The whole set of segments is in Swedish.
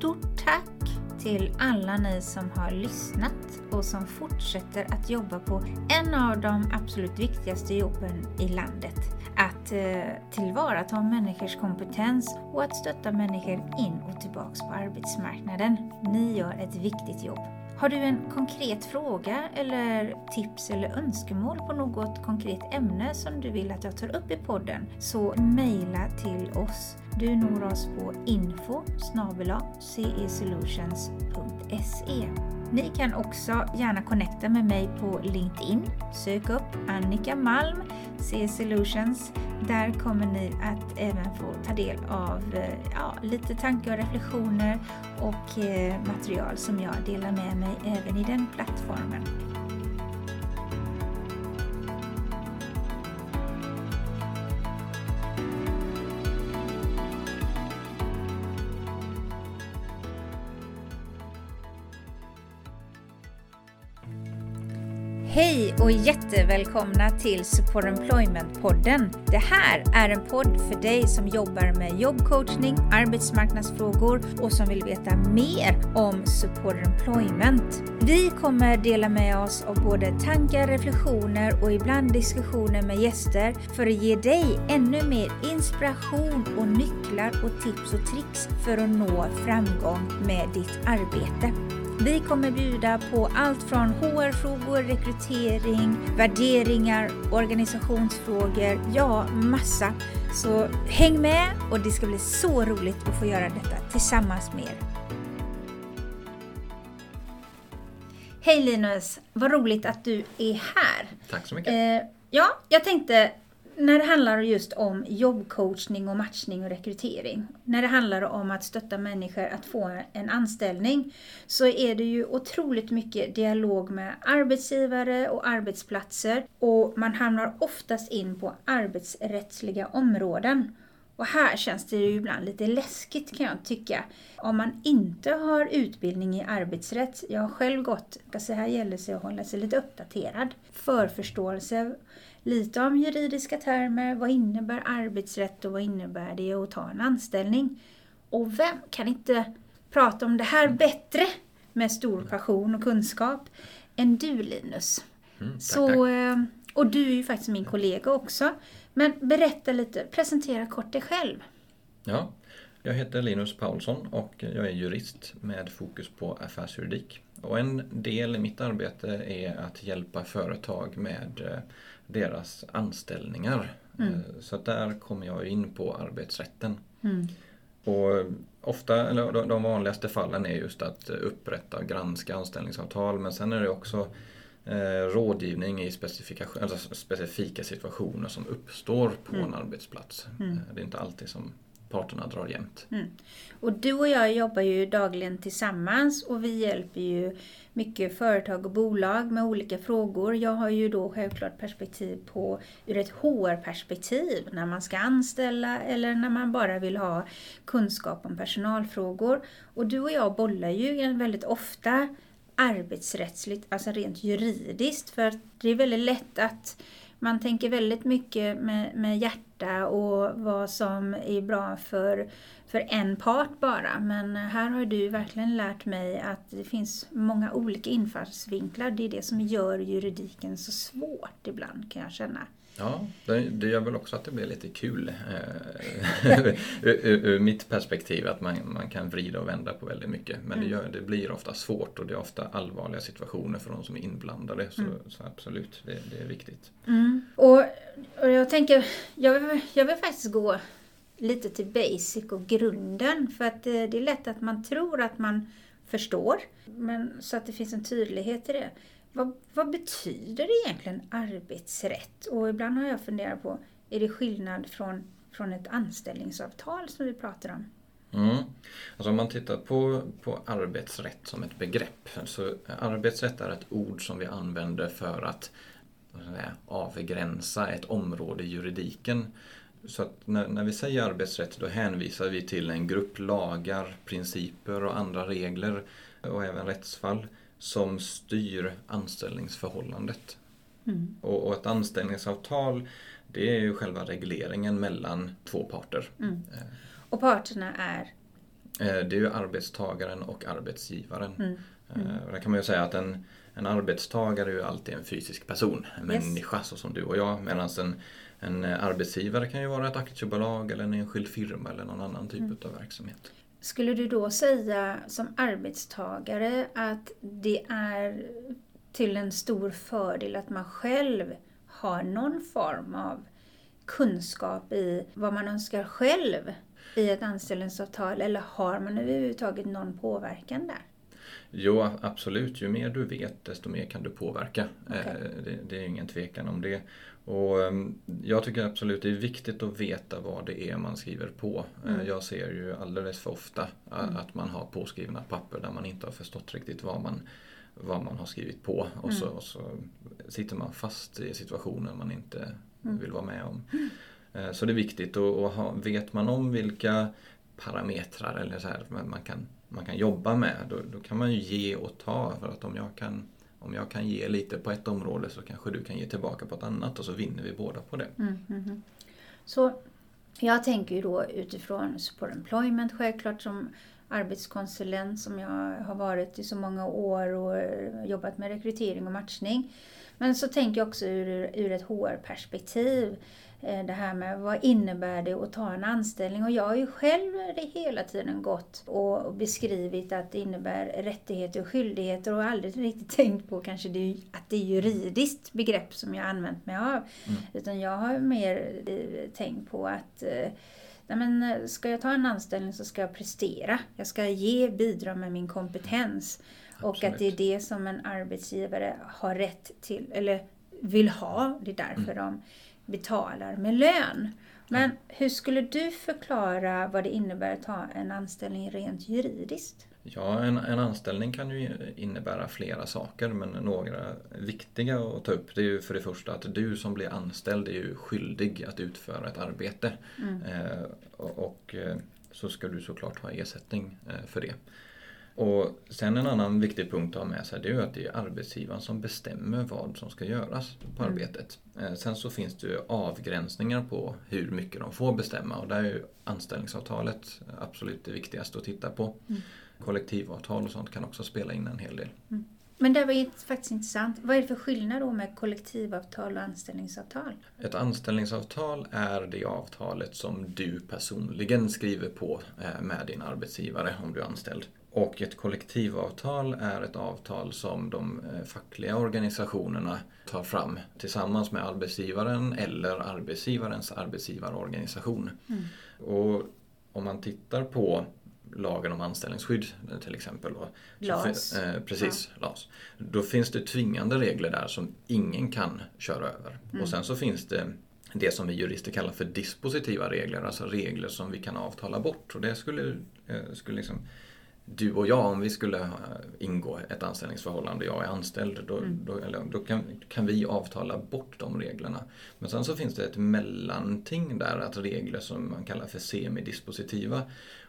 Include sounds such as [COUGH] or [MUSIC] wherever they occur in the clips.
stort tack till alla ni som har lyssnat och som fortsätter att jobba på en av de absolut viktigaste jobben i landet. Att eh, tillvarata människors kompetens och att stötta människor in och tillbaks på arbetsmarknaden. Ni gör ett viktigt jobb. Har du en konkret fråga eller tips eller önskemål på något konkret ämne som du vill att jag tar upp i podden så mejla till oss. Du når oss på info cesolutions.se ni kan också gärna connecta med mig på LinkedIn. Sök upp Annika Malm, CS Solutions. Där kommer ni att även få ta del av eh, ja, lite tankar och reflektioner och eh, material som jag delar med mig även i den plattformen. Hej och jättevälkomna till Support Employment-podden. Det här är en podd för dig som jobbar med jobbcoachning, arbetsmarknadsfrågor och som vill veta mer om Support Employment. Vi kommer dela med oss av både tankar, reflektioner och ibland diskussioner med gäster för att ge dig ännu mer inspiration och nycklar och tips och tricks för att nå framgång med ditt arbete. Vi kommer bjuda på allt från HR-frågor, rekrytering, värderingar, organisationsfrågor, ja massa. Så häng med och det ska bli så roligt att få göra detta tillsammans med er. Hej Linus, vad roligt att du är här. Tack så mycket. Eh, ja, jag tänkte när det handlar just om jobbcoachning och matchning och rekrytering, när det handlar om att stötta människor att få en anställning, så är det ju otroligt mycket dialog med arbetsgivare och arbetsplatser och man hamnar oftast in på arbetsrättsliga områden. Och här känns det ju ibland lite läskigt kan jag tycka. Om man inte har utbildning i arbetsrätt, jag har själv gått, så här gäller det att hålla sig lite uppdaterad, förförståelse lite om juridiska termer. Vad innebär arbetsrätt och vad innebär det att ta en anställning? Och vem kan inte prata om det här bättre med stor passion och kunskap än du Linus? Mm, tack, Så, tack. eh, och du är ju faktiskt min kollega också. Men berätta lite, presentera kort dig själv. Ja, jag heter Linus Paulsson och jag är jurist med fokus på affärsjuridik. Och en del i mitt arbete är att hjälpa företag med eh, deras anställningar. Mm. Eh, Så där kommer jag in på arbetsrätten. Mm. Och ofta, eller de- de vanligaste fallen är just att upprätta och granska anställningsavtal men sen är det också eh, rådgivning i specifika, alltså specifika situationer som uppstår på Mm. en arbetsplats. Mm. Eh, Det är inte alltid som parterna drar jämnt. Mm. Och du och jag jobbar ju dagligen tillsammans och vi hjälper ju mycket företag och bolag med olika frågor. Jag har ju då självklart perspektiv på ur ett HR-perspektiv när man ska anställa eller när man bara vill ha kunskap om personalfrågor. Och du och jag bollar ju väldigt ofta arbetsrättsligt, alltså rent juridiskt, för det är väldigt lätt att man tänker väldigt mycket med, med hjärta och vad som är bra för, för en part bara. Men här har du verkligen lärt mig att det finns många olika infallsvinklar. Det är det som gör juridiken så svårt ibland kan jag känna. Ja, det, det gör väl också att det blir lite kul eh, [LAUGHS] ur, mitt perspektiv att man, man kan vrida och vända på väldigt mycket. Men det, Mm. gör, det blir ofta svårt och det är ofta allvarliga situationer för de som är inblandade. Så, Mm. så absolut, det, det är viktigt. Och, och jag tänker, jag vill, jag vill faktiskt gå lite till basic och grunden. För att det, det är lätt att man tror att man förstår. Men, så att det finns en tydlighet i det. Vad, vad betyder det egentligen arbetsrätt? Och ibland har jag funderat på, är det skillnad från, från ett anställningsavtal som vi pratar om? Mm. Alltså om man tittar på, på arbetsrätt som ett begrepp. Så arbetsrätt är ett ord som vi använder för att säga, avgränsa ett område i juridiken. Så att när, när vi säger arbetsrätt då hänvisar vi till en grupp lagar, principer och andra regler och även rättsfall som styr anställningsförhållandet. Mm. Och, och ett anställningsavtal det är ju själva regleringen mellan två parter. Mm. Eh, Och parterna är? Eh, det är ju arbetstagaren och arbetsgivaren. Mm. Eh, och där kan man ju säga att en, en arbetstagare är ju alltid en fysisk person, en Yes. människa så som du och jag. Medan en, en arbetsgivare kan ju vara ett aktiebolag eller en enskild firma eller någon annan typ Mm. av verksamhet. Skulle du då säga som arbetstagare att det är till en stor fördel att man själv har någon form av kunskap i vad man önskar själv i ett anställningsavtal eller har man överhuvudtaget någon påverkan där? Jo, absolut. Ju mer du vet, desto mer kan du påverka. Okej. Eh, Det, det är ingen tvekan om det. Och ehm, jag tycker absolut det är viktigt att veta vad det är man skriver på. Eh, Mm. Jag ser ju alldeles för ofta a- Mm. att man har påskrivna papper där man inte har förstått riktigt vad man, vad man har skrivit på. Och, så, Mm. och så sitter man fast i situationer man inte Mm. vill vara med om. Eh, Så det är viktigt och, och ha, vet man om vilka parametrar eller så här, man, man, kan, man kan jobba med då, då kan man ju ge och ta för att om jag, kan, om jag kan ge lite på ett område så kanske du kan ge tillbaka på ett annat och så vinner vi båda på det. Mm, mm. mm. Så jag tänker ju då utifrån support employment självklart som arbetskonsulent som jag har varit i så många år och jobbat med rekrytering och matchning. Men så tänker jag också ur, ur ett HR-perspektiv eh, Det här med vad innebär det att ta en anställning? Och jag har ju själv hela tiden gått och beskrivit att det innebär rättigheter och skyldigheter och aldrig riktigt tänkt på kanske det, att det är juridiskt begrepp som jag använt mig av. Mm. Utan jag har mer eh, tänkt på att eh, nej men, ska jag ta en anställning så ska jag prestera. Jag ska ge, bidra med min kompetens. Och att det är Absolut. det som en arbetsgivare har rätt till, eller vill ha. Det är därför de betalar med lön. Men hur skulle du förklara vad det innebär att ta en anställning rent juridiskt? Ja, en, en anställning kan ju innebära flera saker men några viktiga att ta upp det är ju för det första att du som blir anställd är ju skyldig att utföra ett arbete. Mm. Eh, och och eh, så ska du såklart ha ersättning eh, för det. Och sen en annan viktig punkt att ha med sig det är att det är arbetsgivaren som bestämmer vad som ska göras på Mm. arbetet. Eh, Sen så finns det avgränsningar på hur mycket de får bestämma och där är anställningsavtalet absolut det viktigaste att titta på. Mm. Kollektivavtal och sånt kan också spela in en hel del. Men det var faktiskt intressant. Vad är det för skillnad då med kollektivavtal och anställningsavtal? Ett anställningsavtal är det avtalet som du personligen skriver på eh, med din arbetsgivare om du är anställd. Och ett kollektivavtal är ett avtal som de eh, fackliga organisationerna tar fram tillsammans med arbetsgivaren eller arbetsgivarens arbetsgivarorganisation. Mm. Och om man tittar på lagen om anställningsskydd till exempel. Då, LAS. eh, precis, LAS. Då finns det tvingande regler där som ingen kan köra över. Mm. Och sen så finns det det som vi jurister kallar för dispositiva regler, alltså regler som vi kan avtala bort. Och det skulle, eh, skulle liksom du och jag, om vi skulle eh, ingå ett anställningsförhållande, jag är anställd, då, Mm. då, eller, då kan, kan vi avtala bort de reglerna. Men sen så finns det ett mellanting där, att regler som man kallar för semidispositiva.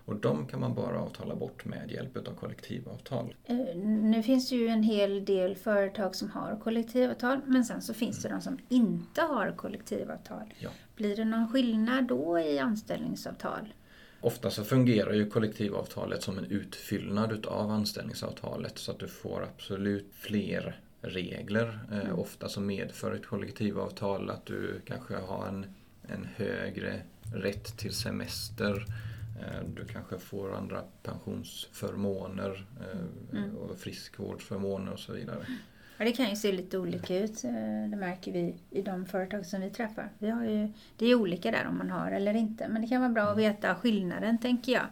Och de kan man bara avtala bort med hjälp av kollektivavtal. Eh, Nu finns det ju en hel del företag som har kollektivavtal men sen så finns det de som inte har kollektivavtal. Ja. Blir det någon skillnad då i anställningsavtal? Ofta så fungerar ju kollektivavtalet som en utfyllnad utav anställningsavtalet så att du får absolut fler regler. Eh, Mm. ofta så medför ett kollektivavtal att du kanske har en, en högre rätt till semester. Eh, du kanske får andra pensionsförmåner eh, Mm. och friskvårdsförmåner och så vidare. Ja, det kan ju se lite olika ut. eh, Det märker vi i de företag som vi träffar. Vi har ju, det är olika där om man har eller inte. Men det kan vara bra att veta skillnaden tänker jag.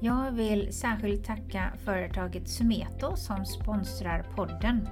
Jag vill särskilt tacka företaget Sumeto som sponsrar podden.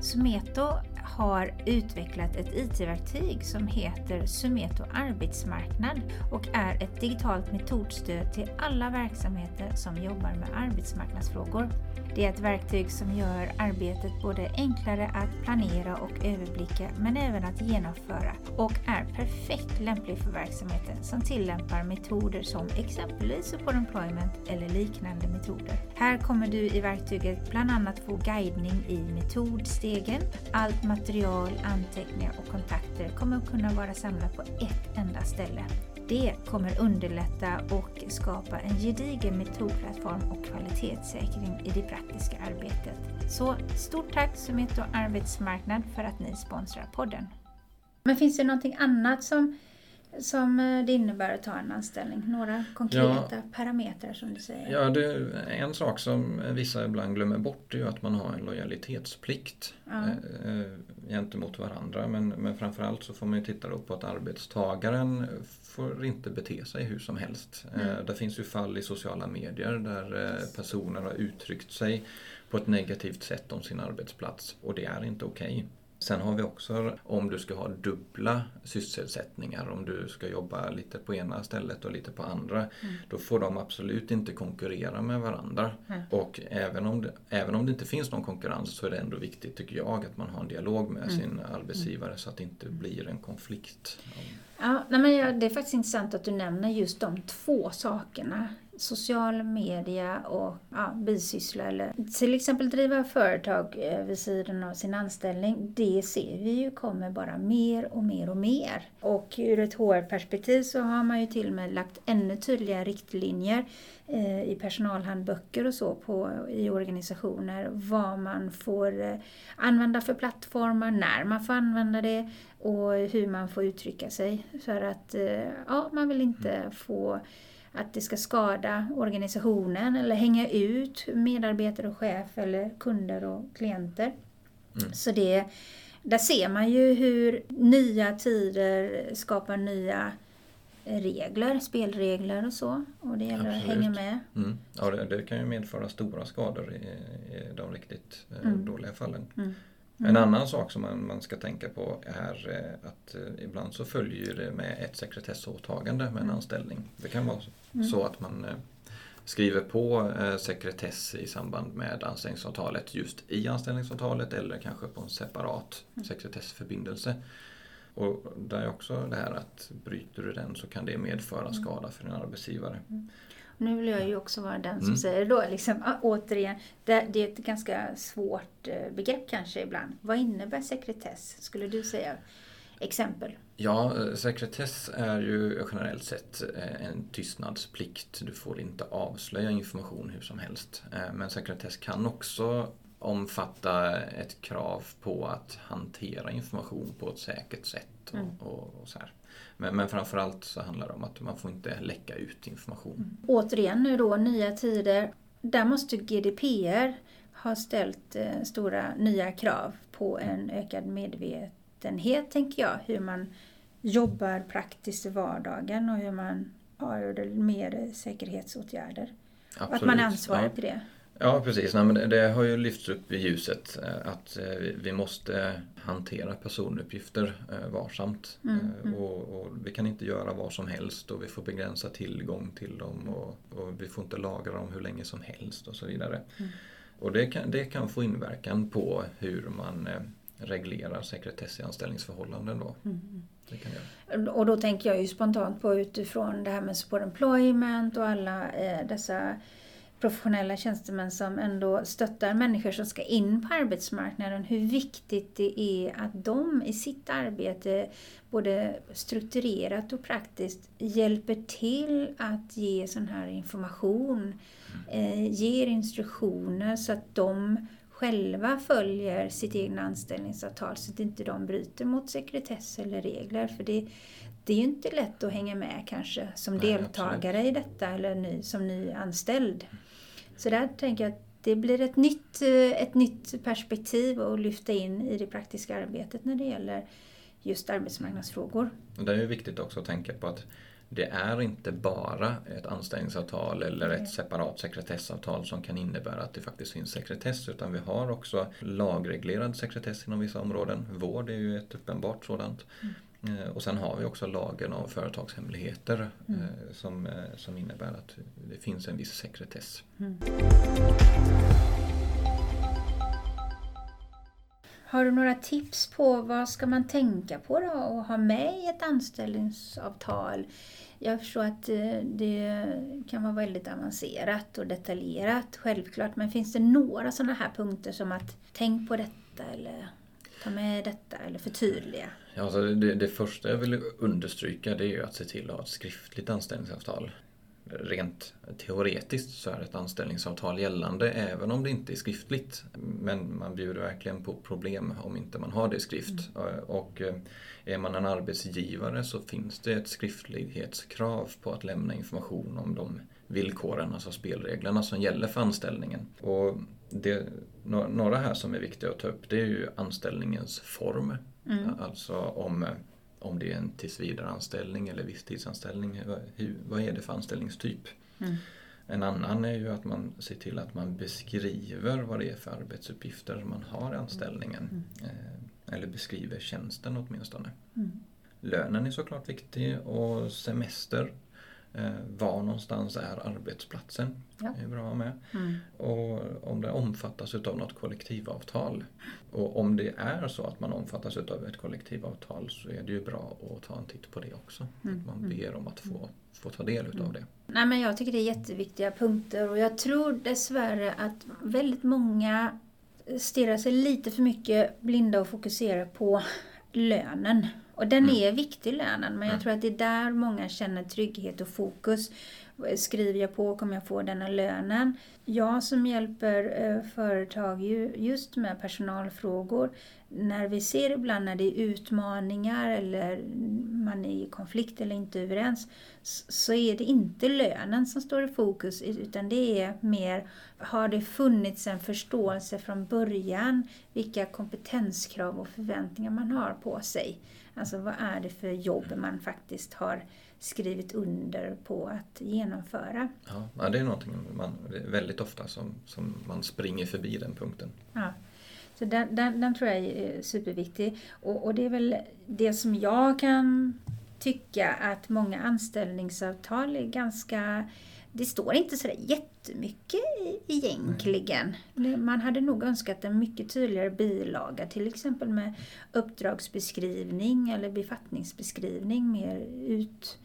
Sumeto har utvecklat ett IT-verktyg som heter Sumeto Arbetsmarknad och är ett digitalt metodstöd till alla verksamheter som jobbar med arbetsmarknadsfrågor. Det är ett verktyg som gör arbetet både enklare att planera och överblicka men även att genomföra och är perfekt lämplig för verksamheter som tillämpar metoder som exempelvis support employment eller liknande metoder. Här kommer du i verktyget bland annat få guidning i metodstegen. Allt material, anteckningar och kontakter kommer att kunna vara samlat på ett enda ställe. Det kommer underlätta och skapa en gedigen metodplattform och kvalitetssäkring i det praktiska arbetet. Så stort tack Sumito Arbetsmarknad för att ni sponsrar podden. Men finns det någonting annat som som eh, det innebär att ta en anställning? Några konkreta ja, parametrar som du säger? Ja, det, en sak som vissa ibland glömmer bort är ju att man har en lojalitetsplikt ja. eh, eh gentemot varandra. Men, men framförallt så får man ju titta på att arbetstagaren får inte bete sig hur som helst. Mm. Det finns ju fall i sociala medier där personer har uttryckt sig på ett negativt sätt om sin arbetsplats och det är inte okej. Okay. Sen har vi också om du ska ha dubbla sysselsättningar, om du ska jobba lite på ena stället och lite på andra. Mm. Då får de absolut inte konkurrera med varandra. Mm. Och även om, det, även om det inte finns någon konkurrens så är det ändå viktigt tycker jag att man har en dialog med mm. sin arbetsgivare så att det inte blir en konflikt. Ja, nej men det är faktiskt intressant att du nämner just de två sakerna social media och ja, bisyssla eller till exempel driva företag eh, vid sidan av sin anställning. Det ser vi ju kommer bara mer och mer och mer. Och ur ett HR-perspektiv så har man ju till och med lagt ännu tydligare riktlinjer eh, i personalhandböcker och så på, i organisationer vad man får eh, använda för plattformar, när man får använda det och hur man får uttrycka sig. För att ja, man vill inte få att det ska skada organisationen eller hänga ut medarbetare och chef eller kunder och klienter. Mm. Så det, där ser man ju hur nya tider skapar nya regler, spelregler och så. Och det gäller Absolut. att hänga med. Mm. Ja, det, det, kan ju medföra stora skador i, i de riktigt eh, mm. dåliga fallen. Mm. En mm. annan sak som man, man ska tänka på är eh, att eh, ibland så följer det med ett sekretessåtagande med en mm. anställning. Det kan vara mm. så att man eh, skriver på sekretess i samband med anställningsavtalet just i anställningsavtalet eller kanske på en separat mm. sekretessförbindelse. Och där är också det här att bryter du den så kan det medföra mm. skada för din arbetsgivare. Mm. Nu vill jag ju också vara den som mm. säger då, liksom, återigen, det, det, är ett ganska svårt eh, begrepp kanske ibland. Vad innebär sekretess, skulle du säga? Exempel? Ja, eh, sekretess är ju generellt sett eh, en tystnadsplikt. Du får inte avslöja information hur som helst. Men sekretess kan också omfatta ett krav på att hantera information på ett säkert sätt. Och, mm. och, och så här. Men, men framförallt så handlar det om att man får inte läcka ut information. Mm. Återigen nu då, nya tider. Där måste GDPR ha ställt eh, stora nya krav på en ökad medvetenhet, tänker jag. Hur man jobbar praktiskt i vardagen och hur man har mer säkerhetsåtgärder. Absolut. att man är ansvarig ja. för det. Ja precis, Nej, men det, det, har ju lyfts upp i ljuset eh, att eh, vi måste hantera personuppgifter eh, varsamt. Mm, mm. Och, och, vi kan inte göra vad som helst och vi får begränsa tillgång till dem och, och vi får inte lagra dem hur länge som helst och så vidare. Mm. Och det kan, det kan få inverkan på hur man reglerar sekretess i anställningsförhållanden. Då. Mm, mm. Det kan Och då tänker jag ju spontant på utifrån det här med support employment och alla eh, dessa professionella tjänstemän som ändå stöttar människor som ska in på arbetsmarknaden, hur viktigt det är att de i sitt arbete, både strukturerat och praktiskt, hjälper till att ge sån här information, eh, ger instruktioner så att de själva följer sitt egna anställningsavtal så att inte de bryter mot sekretess eller regler. För det, det är ju inte lätt att hänga med kanske som Nej, deltagare absolut. i detta eller ny, som nyanställd. Så där tänker jag att det blir ett nytt, ett nytt perspektiv att lyfta in i det praktiska arbetet när det gäller just arbetsmarknadsfrågor. Det är ju viktigt också att tänka på att det är inte bara ett anställningsavtal eller ett separat sekretessavtal som kan innebära att det faktiskt finns sekretess utan vi har också lagreglerad sekretess inom vissa områden. Vård är ju ett uppenbart sådant. Mm. Eh, och sen har vi också lagen av företagshemligheter mm. Eh, som, eh, som innebär att det finns en viss sekretess. Mm. Har du några tips på vad ska man tänka på då och ha med i ett anställningsavtal? Jag förstår att eh, det kan vara väldigt avancerat och detaljerat, självklart. Men finns det några sådana här punkter som att tänk på detta eller ta med detta eller förtydliga? Ja, alltså det, det första jag vill understryka det är ju att se till att ha ett skriftligt anställningsavtal. Rent teoretiskt så är ett anställningsavtal gällande även om det inte är skriftligt. Men man bjuder verkligen på problem om inte man har det i skrift. Mm. Och eh, är man en arbetsgivare så finns det ett skriftlighetskrav på att lämna information om de villkoren, alltså spelreglerna som gäller för anställningen. Och det, några här som är viktiga att ta upp det är ju anställningens form. Mm. Alltså om, om det är en tillsvidareanställning eller visstidsanställning. Hur, vad är det för anställningstyp? Mm. En annan är ju att man ser till att man beskriver vad det är för arbetsuppgifter man har i anställningen. Mm. Eh, eller beskriver tjänsten åtminstone. Mm. Lönen är såklart viktig och semester var någonstans är arbetsplatsen? Ja. Är bra med. Mm. Och om det omfattas utav något kollektivavtal. Och om det är så att man omfattas utav ett kollektivavtal så är det ju bra att ta en titt på det också. Mm. Att man mm. ber om att få, få ta del utav mm. det. Nej, men jag tycker det är jätteviktiga punkter och jag tror dessvärre att väldigt många stirrar sig lite för mycket blinda och fokuserar på lönen. Och den mm. är viktig lönen, men jag mm. tror att det är där många känner trygghet och fokus. Skriver jag på kommer jag få denna lönen? Jag som hjälper eh, företag just med personalfrågor, när vi ser ibland när det är utmaningar eller man är i konflikt eller inte överens, så är det inte lönen som står i fokus utan det är mer, har det funnits en förståelse från början vilka kompetenskrav och förväntningar man har på sig? Alltså vad är det för jobb man faktiskt har skrivit under på att genomföra. Ja, det är någonting man, väldigt ofta som, som man springer förbi den punkten. Ja. Så den, den, den tror jag är superviktig. Och, och, det är väl det som jag kan tycka att många anställningsavtal är ganska det står inte sådär jättemycket egentligen. Mm. Man hade nog önskat en mycket tydligare bilaga, till exempel med uppdragsbeskrivning eller befattningsbeskrivning mer, ut,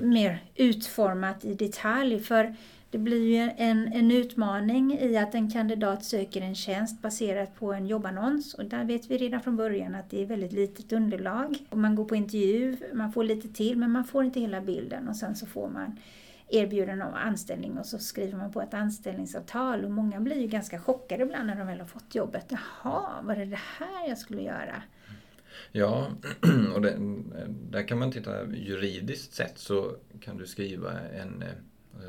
mer utformat i detalj. För det blir ju en, en utmaning i att en kandidat söker en tjänst baserat på en jobbannons och där vet vi redan från början att det är väldigt litet underlag. Och man går på intervju, man får lite till men man får inte hela bilden och sen så får man erbjuden om anställning och så skriver man på ett anställningsavtal och många blir ju ganska chockade ibland när de väl har fått jobbet. Jaha, var det det här jag skulle göra? Ja, [CLEARS THROAT] och det, där kan man titta juridiskt sett så kan du skriva en,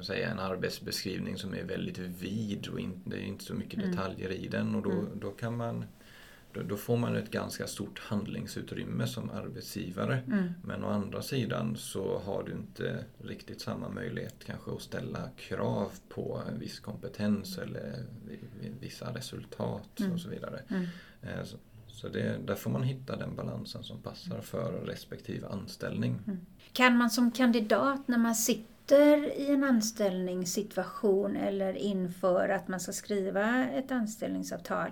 säga, en arbetsbeskrivning som är väldigt vid och inte, det är inte så mycket mm. detaljer i den och då, mm. då kan man då får man ett ganska stort handlingsutrymme som arbetsgivare. Mm. Men å andra sidan så har du inte riktigt samma möjlighet kanske att ställa krav på en viss kompetens eller vissa resultat mm. och så vidare. Mm. Eh, så det, där får man hitta den balansen som passar för respektive anställning. Mm. Kan man som kandidat när man sitter i en anställningssituation eller inför att man ska skriva ett anställningsavtal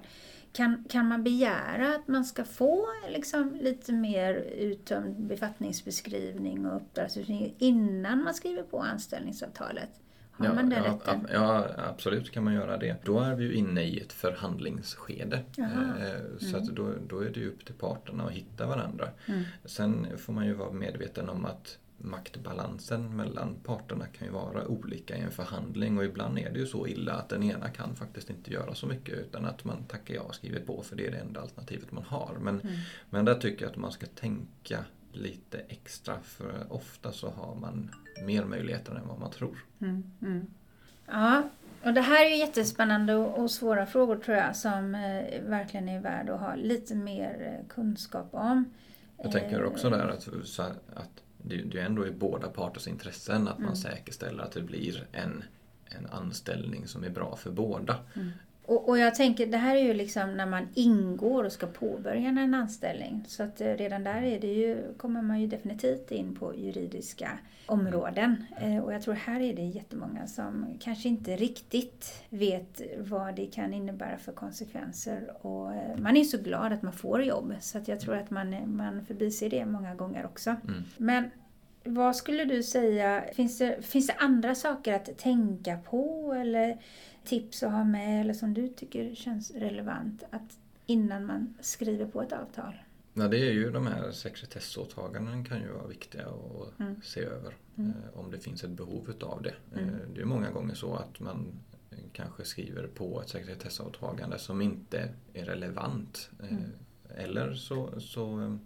kan, kan man begära att man ska få liksom, lite mer uttömd befattningsbeskrivning och uppdragsbeskrivning innan man skriver på anställningsavtalet? Har ja, man den ja, rätten? Ja, absolut kan man göra det. Då är vi ju inne i ett förhandlingsskede. Eh, så mm. då, då är det ju upp till parterna att hitta varandra. Mm. Sen får man ju vara medveten om att maktbalansen mellan parterna kan ju vara olika i en förhandling och ibland är det ju så illa att den ena kan faktiskt inte göra så mycket utan att man tackar ja och skriver på för det är det enda alternativet man har. Men, mm. men där tycker jag att man ska tänka lite extra för ofta så har man mer möjligheter än vad man tror. Mm. Mm. Ja, och det här är ju jättespännande och svåra frågor tror jag som eh, verkligen är värd att ha lite mer eh, kunskap om. Jag tänker också där att, att det, det är ändå i båda parters intressen att man mm. säkerställer att det blir en, en anställning som är bra för båda. Mm. Och, och, jag tänker, det här är ju liksom när man ingår och ska påbörja en anställning. Så att eh, redan där är det ju, kommer man ju definitivt in på juridiska områden. Eh, och jag tror här är det jättemånga som kanske inte riktigt vet vad det kan innebära för konsekvenser. Och eh, man är så glad att man får jobb så att jag tror att man, man förbiser det många gånger också. Mm. Men vad skulle du säga, finns det, finns det andra saker att tänka på eller tips att ha med eller som du tycker känns relevant att innan man skriver på ett avtal? Ja, det är ju de här sekretessåtaganden kan ju vara viktiga att Mm. se över Mm. eh, om det finns ett behov utav det. Mm. Eh, Det är många gånger så att man kanske skriver på ett sekretessåtagande som inte är relevant. Eh, Mm. Eller så, så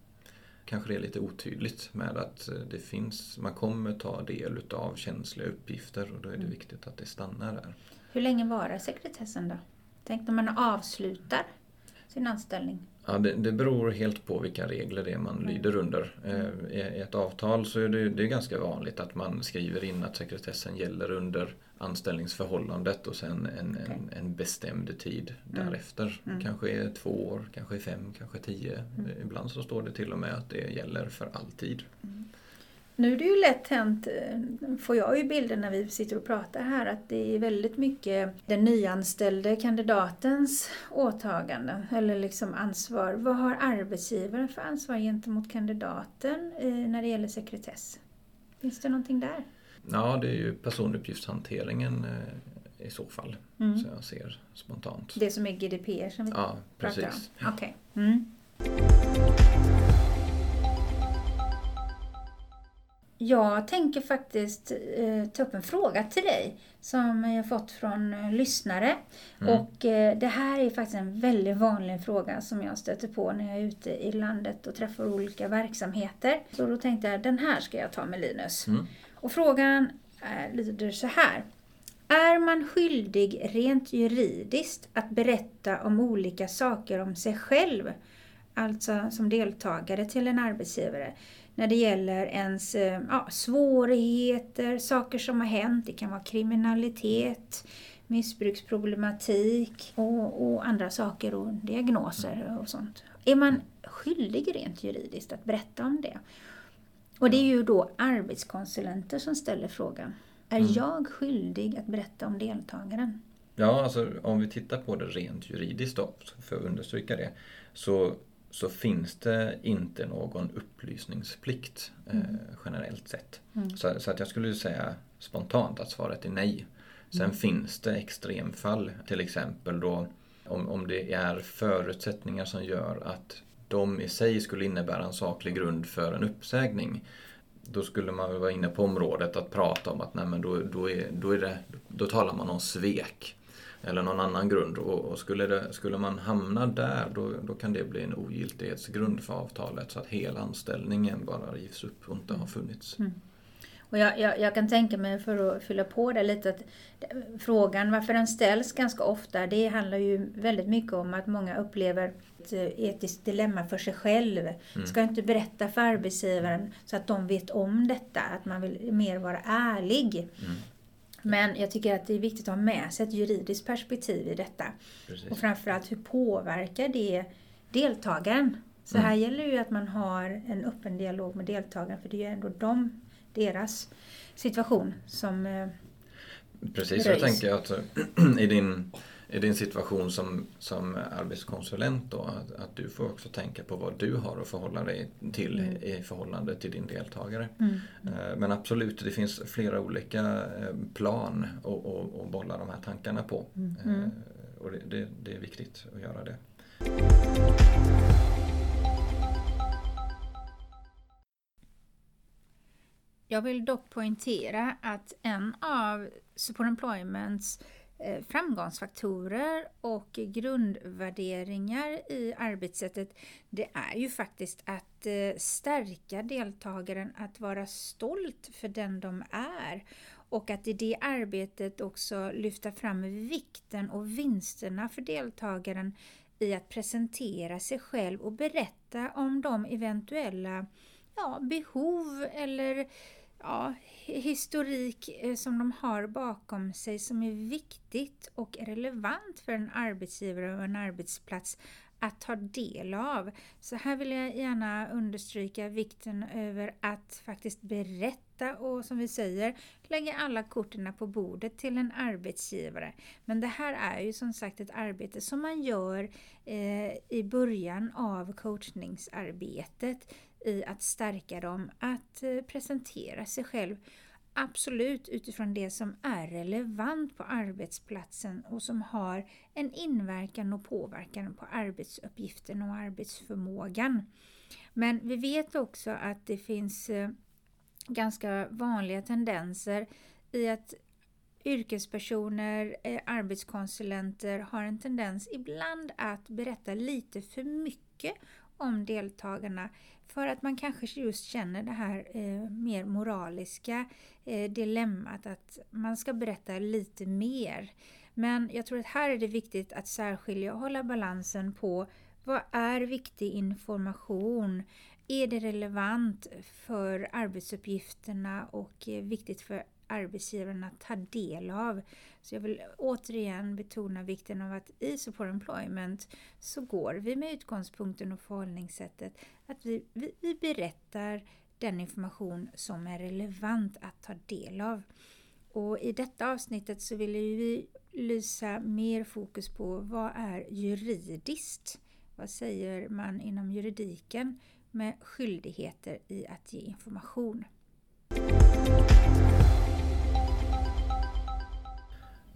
kanske det är lite otydligt med att det finns, man kommer ta del utav känsliga uppgifter och då är det Mm. viktigt att det stannar där. Hur länge varar sekretessen då? Tänk när man avslutar sin anställning. Ja, det, det beror helt på vilka regler det är man Mm. lyder under. Eh, I i ett avtal så är det, det är ganska vanligt att man skriver in att sekretessen gäller under anställningsförhållandet och sen en, Okej. en, en bestämd tid Mm. därefter. Mm. Kanske är två år, kanske är fem, kanske tio. Mm. Ibland så står det till och med att det gäller för alltid. Nu är det ju lätt hänt, eh, får jag ju bilder när vi sitter och pratar här, att det är väldigt mycket den nyanställde kandidatens åtaganden eller liksom ansvar. Vad har arbetsgivaren för ansvar gentemot kandidaten eh, när det gäller sekretess? Finns det någonting där? Ja, det är ju personuppgiftshanteringen eh, i så fall. Mm. Så jag ser spontant. Det som är GDPR som vi Ja, pratar precis. om? Okej. Mm. Jag tänker faktiskt eh, ta upp en fråga till dig som jag fått från eh, lyssnare. Mm. Och eh, det här är faktiskt en väldigt vanlig fråga som jag stöter på när jag är ute i landet och träffar olika verksamheter. Så då tänkte jag, den här ska jag ta med Linus. Mm. Och frågan är, lyder så här. Är man skyldig rent juridiskt att berätta om olika saker om sig själv, alltså som deltagare till en arbetsgivare, när det gäller ens eh, ja, svårigheter, saker som har hänt, det kan vara kriminalitet, missbruksproblematik och, och andra saker och diagnoser och sånt. Är man skyldig rent juridiskt att berätta om det? Och det är ju då arbetskonsulenter som ställer frågan. Är Mm. jag skyldig att berätta om deltagaren? Ja, alltså om vi tittar på det rent juridiskt då, för att understryka det, så, så finns det inte någon upplysningsplikt eh, generellt sett. Mm. Så, så att jag skulle säga spontant att svaret är nej. Sen finns det extremfall, till exempel då om, om det är förutsättningar som gör att de i sig skulle innebära en saklig grund för en uppsägning. Då skulle man väl vara inne på området att prata om att nej, men då, då, är, då, är det, då talar man om svek. Eller någon annan grund. Och, och skulle, det, skulle man hamna där då, då kan det bli en ogiltighetsgrund för avtalet. Så att hela anställningen bara rivs upp och inte har funnits. Och jag, jag, jag kan tänka mig, för att fylla på det lite, att frågan varför den ställs ganska ofta, det handlar ju väldigt mycket om att många upplever ett eh, etiskt dilemma för sig själv. Ska inte berätta för arbetsgivaren så att de vet om detta, att man vill mer vara ärlig. Mm. Men jag tycker att det är viktigt att ha med sig ett juridiskt perspektiv i detta. Precis. Och framförallt hur påverkar det deltagaren? Så Mm. här gäller det ju att man har en öppen dialog med deltagaren för det är ju ändå de, deras situation som... eh, Precis, jag Röjs. tänker att [CLEARS THROAT] i din, i din situation som, som arbetskonsulent då, att, att du får också tänka på vad du har att förhålla dig till Mm. i förhållande till din deltagare. Mm. Eh, Men absolut, det finns flera olika eh, plan att bolla de här tankarna på. Mm. Eh, Och det, det, det är viktigt att göra det. Jag vill dock poängtera att en av Support Employments Eh, framgångsfaktorer och grundvärderingar i arbetssättet det är ju faktiskt att eh, stärka deltagaren att vara stolt för den de är och att i det arbetet också lyfta fram vikten och vinsterna för deltagaren i att presentera sig själv och berätta om de eventuella ja, behov eller ja, historik eh, som de har bakom sig som är viktigt och relevant för en arbetsgivare och en arbetsplats att ta del av. Så här vill jag gärna understryka vikten över att faktiskt berätta och som vi säger lägga alla korten på bordet till en arbetsgivare. Men det här är ju som sagt ett arbete som man gör eh, i början av coachningsarbetet i att stärka dem, att eh, presentera sig själv, absolut utifrån det som är relevant på arbetsplatsen och som har en inverkan och påverkan på arbetsuppgiften och arbetsförmågan. Men vi vet också att det finns eh, ganska vanliga tendenser i att yrkespersoner, eh, arbetskonsulenter har en tendens ibland att berätta lite för mycket om deltagarna för att man kanske just känner det här eh, mer moraliska eh, dilemmat att man ska berätta lite mer. Men jag tror att här är det viktigt att särskilja och hålla balansen på vad är viktig information? Är det relevant för arbetsuppgifterna och eh, viktigt för arbetsgivaren att ta del av. Så jag vill återigen betona vikten av att i Support Employment så går vi med utgångspunkten och förhållningssättet att vi, vi, vi berättar den information som är relevant att ta del av. Och i detta avsnittet så vill vi lysa mer fokus på vad är juridiskt? Vad säger man inom juridiken med skyldigheter i att ge information?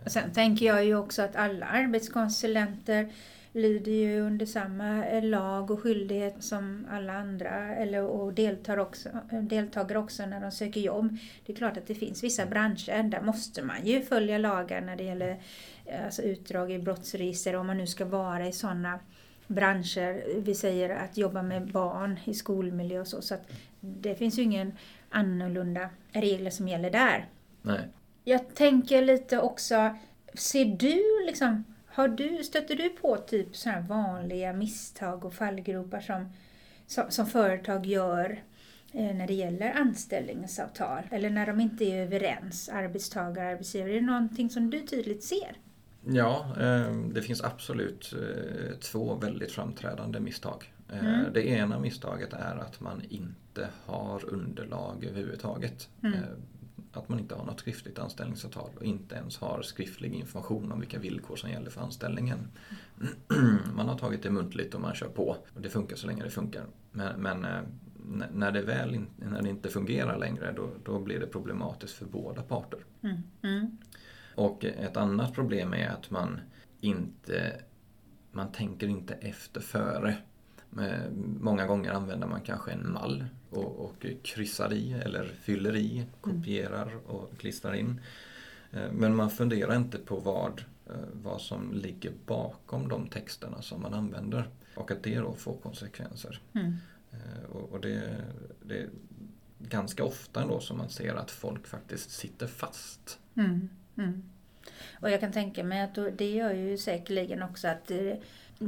Sen tänker jag ju också att alla arbetskonsulenter lyder ju under samma lag och skyldighet som alla andra eller, och deltar också, deltagar också när de söker jobb. Det är klart att det finns vissa branscher, där måste man ju följa lagar när det gäller alltså utdrag i brottsregister om man nu ska vara i sådana branscher. Vi säger att jobba med barn i skolmiljö och så. Så att det finns ju ingen annorlunda regler som gäller där. Nej. Jag tänker lite också, ser du liksom, har du, stöter du på typ sådana vanliga misstag och fallgropar som, som, som företag gör eh, när det gäller anställningsavtal? Eller när de inte är överens, arbetstagare och arbetsgivare? Är det någonting som du tydligt ser? Ja, eh, det finns absolut eh, två väldigt framträdande misstag. Mm. Det ena misstaget är att man inte har underlag överhuvudtaget. Mm att man inte har något skriftligt anställningsavtal och inte ens har skriftlig information om vilka villkor som gäller för anställningen. [CLEARS THROAT] Man har tagit det muntligt och man kör på och det funkar så länge det funkar. Men, men eh, när det väl när det inte fungerar längre då, då blir det problematiskt för båda parter. Mm. Mm. Och ett annat problem är att man inte man tänker inte efter före. Många gånger använder man kanske en mall och, och kryssar i eller fyller i, kopierar och klistrar in. Eh, men man funderar inte på vad, eh, vad som ligger bakom de texterna som man använder och att det då får konsekvenser. Mm. Eh, och, det, det, är ganska ofta då som man ser att folk faktiskt sitter fast. Mm. Mm. Och jag kan tänka mig att det gör ju säkerligen också att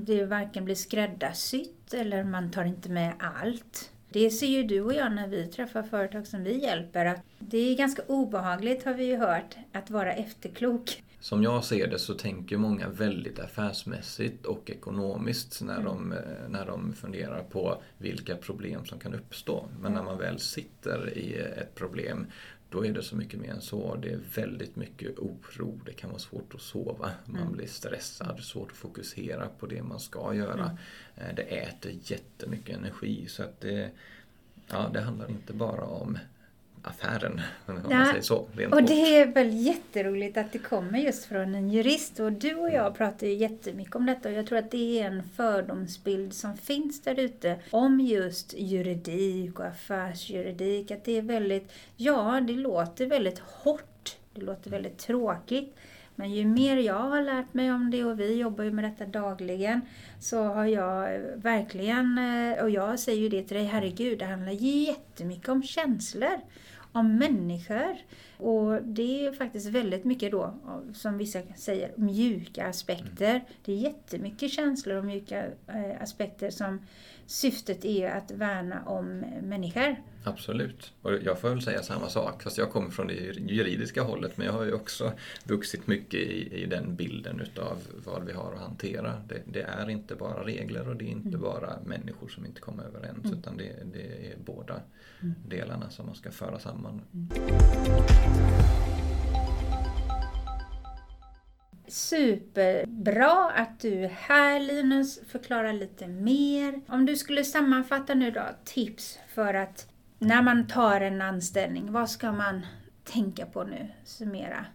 det, varken blir skräddarsytt eller man tar inte med allt. Det ser ju du och jag när vi träffar företag som vi hjälper att det är ganska obehagligt har vi ju hört att vara efterklok. Som jag ser det så tänker många väldigt affärsmässigt och ekonomiskt när, mm. de, eh, när de funderar på vilka problem som kan uppstå. Men mm. när man väl sitter i ett problem då är det så mycket mer än så. Det är väldigt mycket oro, det kan vara svårt att sova, man mm. blir stressad, svårt att fokusera på det man ska göra. Mm. Eh, det äter jättemycket energi så att det, ja, det handlar inte bara om affären. Om ja, man säger så, och det är väl jätteroligt att det kommer just från en jurist. Och du och jag pratar ju jättemycket om detta och jag tror att det är en fördomsbild som finns där ute om just juridik och affärsjuridik. Att det är väldigt, ja det låter väldigt hårt, det låter väldigt tråkigt. Men ju mer jag har lärt mig om det och vi jobbar ju med detta dagligen så har jag verkligen, eh, och jag säger ju det till dig, herregud, det handlar jättemycket om känslor om människor. Och det är faktiskt väldigt mycket då, som vissa säger, mjuka aspekter. Mm. Det är jättemycket känslor och mjuka eh, aspekter som syftet är att värna om människor. Absolut. Och jag får väl säga samma sak, fast jag kommer från det juridiska hållet. Men jag har ju också vuxit mycket i, i den bilden utav vad vi har att hantera. Det, det är inte bara regler och det är inte mm. bara människor som inte kommer överens. Mm. Utan det, det, är båda mm. delarna som man ska föra samman. Superbra att du är här Linus, förklara lite mer. Om du skulle sammanfatta nu då tips för att när man tar en anställning, vad ska man tänka på nu? Summera.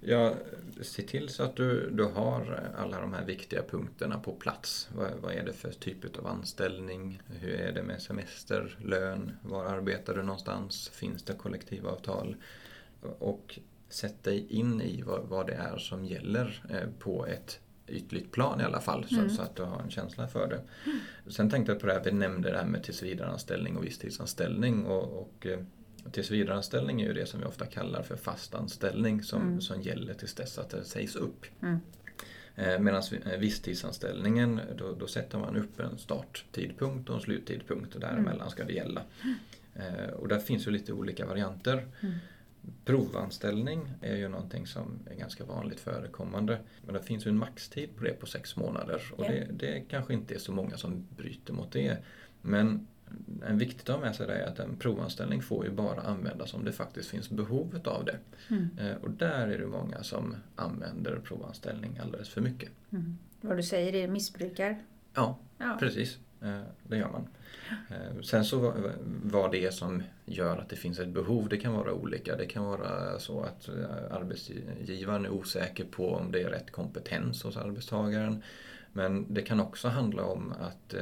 Ja, se till så att du, du har alla de här viktiga punkterna på plats. Vad, vad är det för typ av anställning? Hur är det med semester, lön? Var arbetar du någonstans? Finns det kollektivavtal? Och sätt dig in i vad, vad det är som gäller eh, på ett ytligt plan i alla fall så, mm. så, att du har en känsla för det. Mm. Sen tänkte jag på det här, vi nämnde det här med tillsvidareanställning och visstidsanställning och, och eh, Tillsvidareanställning är ju det som vi ofta kallar för fast anställning som, mm. som gäller tills dess att det sägs upp. Mm. Eh, Medan visstidsanställningen, då, då sätter man upp en starttidpunkt och en sluttidpunkt och däremellan mm. ska det gälla. Och där finns ju lite olika varianter. Mm. Provanställning är ju någonting som är ganska vanligt förekommande. Men det finns ju en maxtid på det på sex månader och yeah. det, det kanske inte är så många som bryter mot det. Men en viktigt att ha med sig är att en provanställning får ju bara användas om det faktiskt finns behov av det. Mm. Eh, och där är det många som använder provanställning alldeles för mycket. Mm. Vad du säger är missbrukar? Ja, ja. precis. Eh, det gör man. Eh, sen så vad det är som gör att det finns ett behov, det kan vara olika. Det kan vara så att arbetsgivaren är osäker på om det är rätt kompetens hos arbetstagaren. Men det kan också handla om att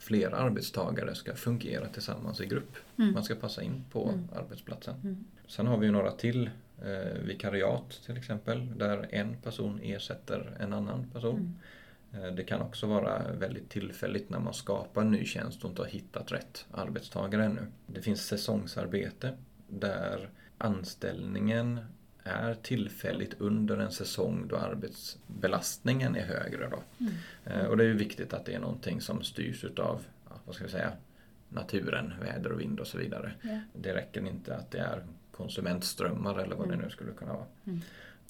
flera arbetstagare ska fungera tillsammans i grupp. Mm. Man ska passa in på mm. arbetsplatsen. Mm. Sen har vi några till eh, vikariat till exempel där en person ersätter en annan person. Eh, det kan också vara väldigt tillfälligt när man skapar en ny tjänst och inte har hittat rätt arbetstagare ännu. Det finns säsongsarbete där anställningen är tillfälligt under en säsong då arbetsbelastningen är högre. Då. Mm. Eh, och det är ju viktigt att det är någonting som styrs utav, vad ska vi säga, naturen, väder och vind och så vidare. Yeah. Det räcker inte att det är konsumentströmmar eller vad mm. det nu skulle kunna vara. Mm.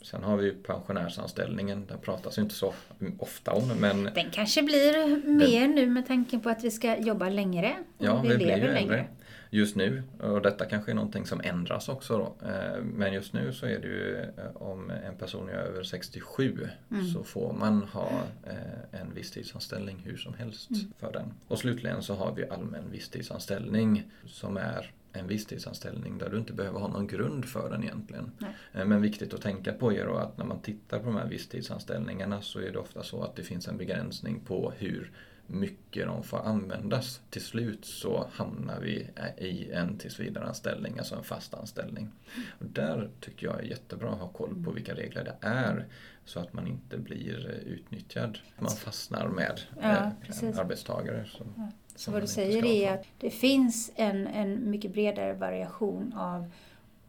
Sen har vi ju pensionärsanställningen, den pratas ju inte så ofta om men... Den kanske blir mer den, nu med tanke på att vi ska jobba längre. Ja, vi, vi blir ju längre. äldre just nu. Och detta kanske är någonting som ändras också då. Eh, men just nu så är det ju eh, om en person är över 67 mm. så får man ha eh, en visstidsanställning hur som helst mm. för den. Och slutligen så har vi allmän visstidsanställning som är en visstidsanställning där du inte behöver ha någon grund för den egentligen. Nej. Men viktigt att tänka på är då att när man tittar på de här visstidsanställningarna så är det ofta så att det finns en begränsning på hur mycket de får användas. Till slut så hamnar vi i en tillsvidareanställning, alltså en fast anställning. Och där tycker jag är jättebra att ha koll på vilka regler det är så att man inte blir utnyttjad. Man fastnar med ja, en arbetstagare. Så, ja. Så vad du säger är att det finns en, en mycket bredare variation av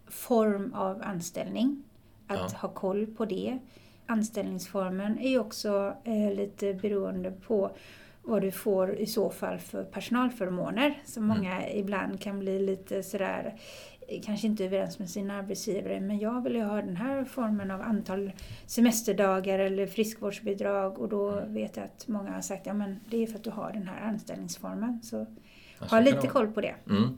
form av anställning. Att ja. ha koll på det. Anställningsformen är också eh, lite beroende på vad du får i så fall för personalförmåner som mm. många mm. ibland kan bli lite sådär kanske inte överens med sin arbetsgivare men jag vill ju ha den här formen av antal semesterdagar eller friskvårdsbidrag och då mm. vet jag att många har sagt ja men det är för att du har den här anställningsformen. Så alltså, ha lite koll på det. Mm.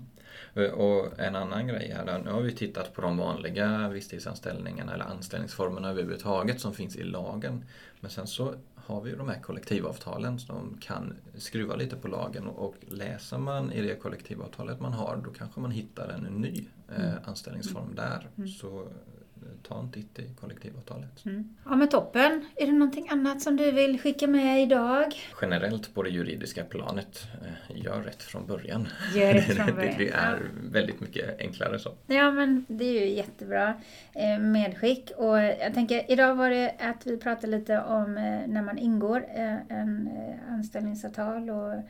Och en annan grej här, nu har vi tittat på de vanliga visstidsanställningarna eller anställningsformerna överhuvudtaget som finns i lagen. Men sen så har vi de här kollektivavtalen som kan skruva lite på lagen och läser man i det kollektivavtalet man har då kanske man hittar en ny eh, mm. anställningsform där. Mm. Så ta en titt i kollektivavtalet. Mm. Ja men toppen. Är det någonting annat som du vill skicka med idag? Generellt på det juridiska planet, eh, gör rätt från början. Gör rätt [LAUGHS] från början. det, det, är väldigt mycket enklare så. Ja men det är ju jättebra eh, medskick. Och jag tänker, idag var det att vi pratade lite om eh, när man ingår en anställningsavtal och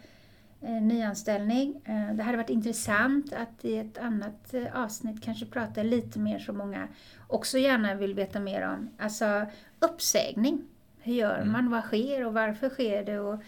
nyanställning. Det hade varit intressant att i ett annat avsnitt kanske prata lite mer så många också gärna vill veta mer om. Alltså uppsägning. Hur gör mm. man? Vad sker och varför sker det? Och,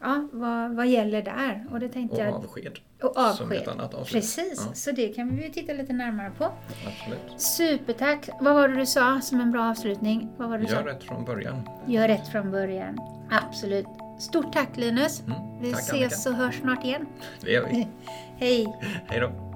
ja, vad, vad gäller där? Och, det tänkte och jag, avsked. Och avsked. Som. Precis, ja. så det kan vi titta lite närmare på. Absolut. Supertack! Vad var det du sa som en bra avslutning? Vad var det du Gör sa? rätt från början. Gör rätt från början. Absolut. Stort tack Linus! Mm, vi tack, ses Annika. och hörs snart igen. Det gör vi. [LAUGHS] Hej! Hej då!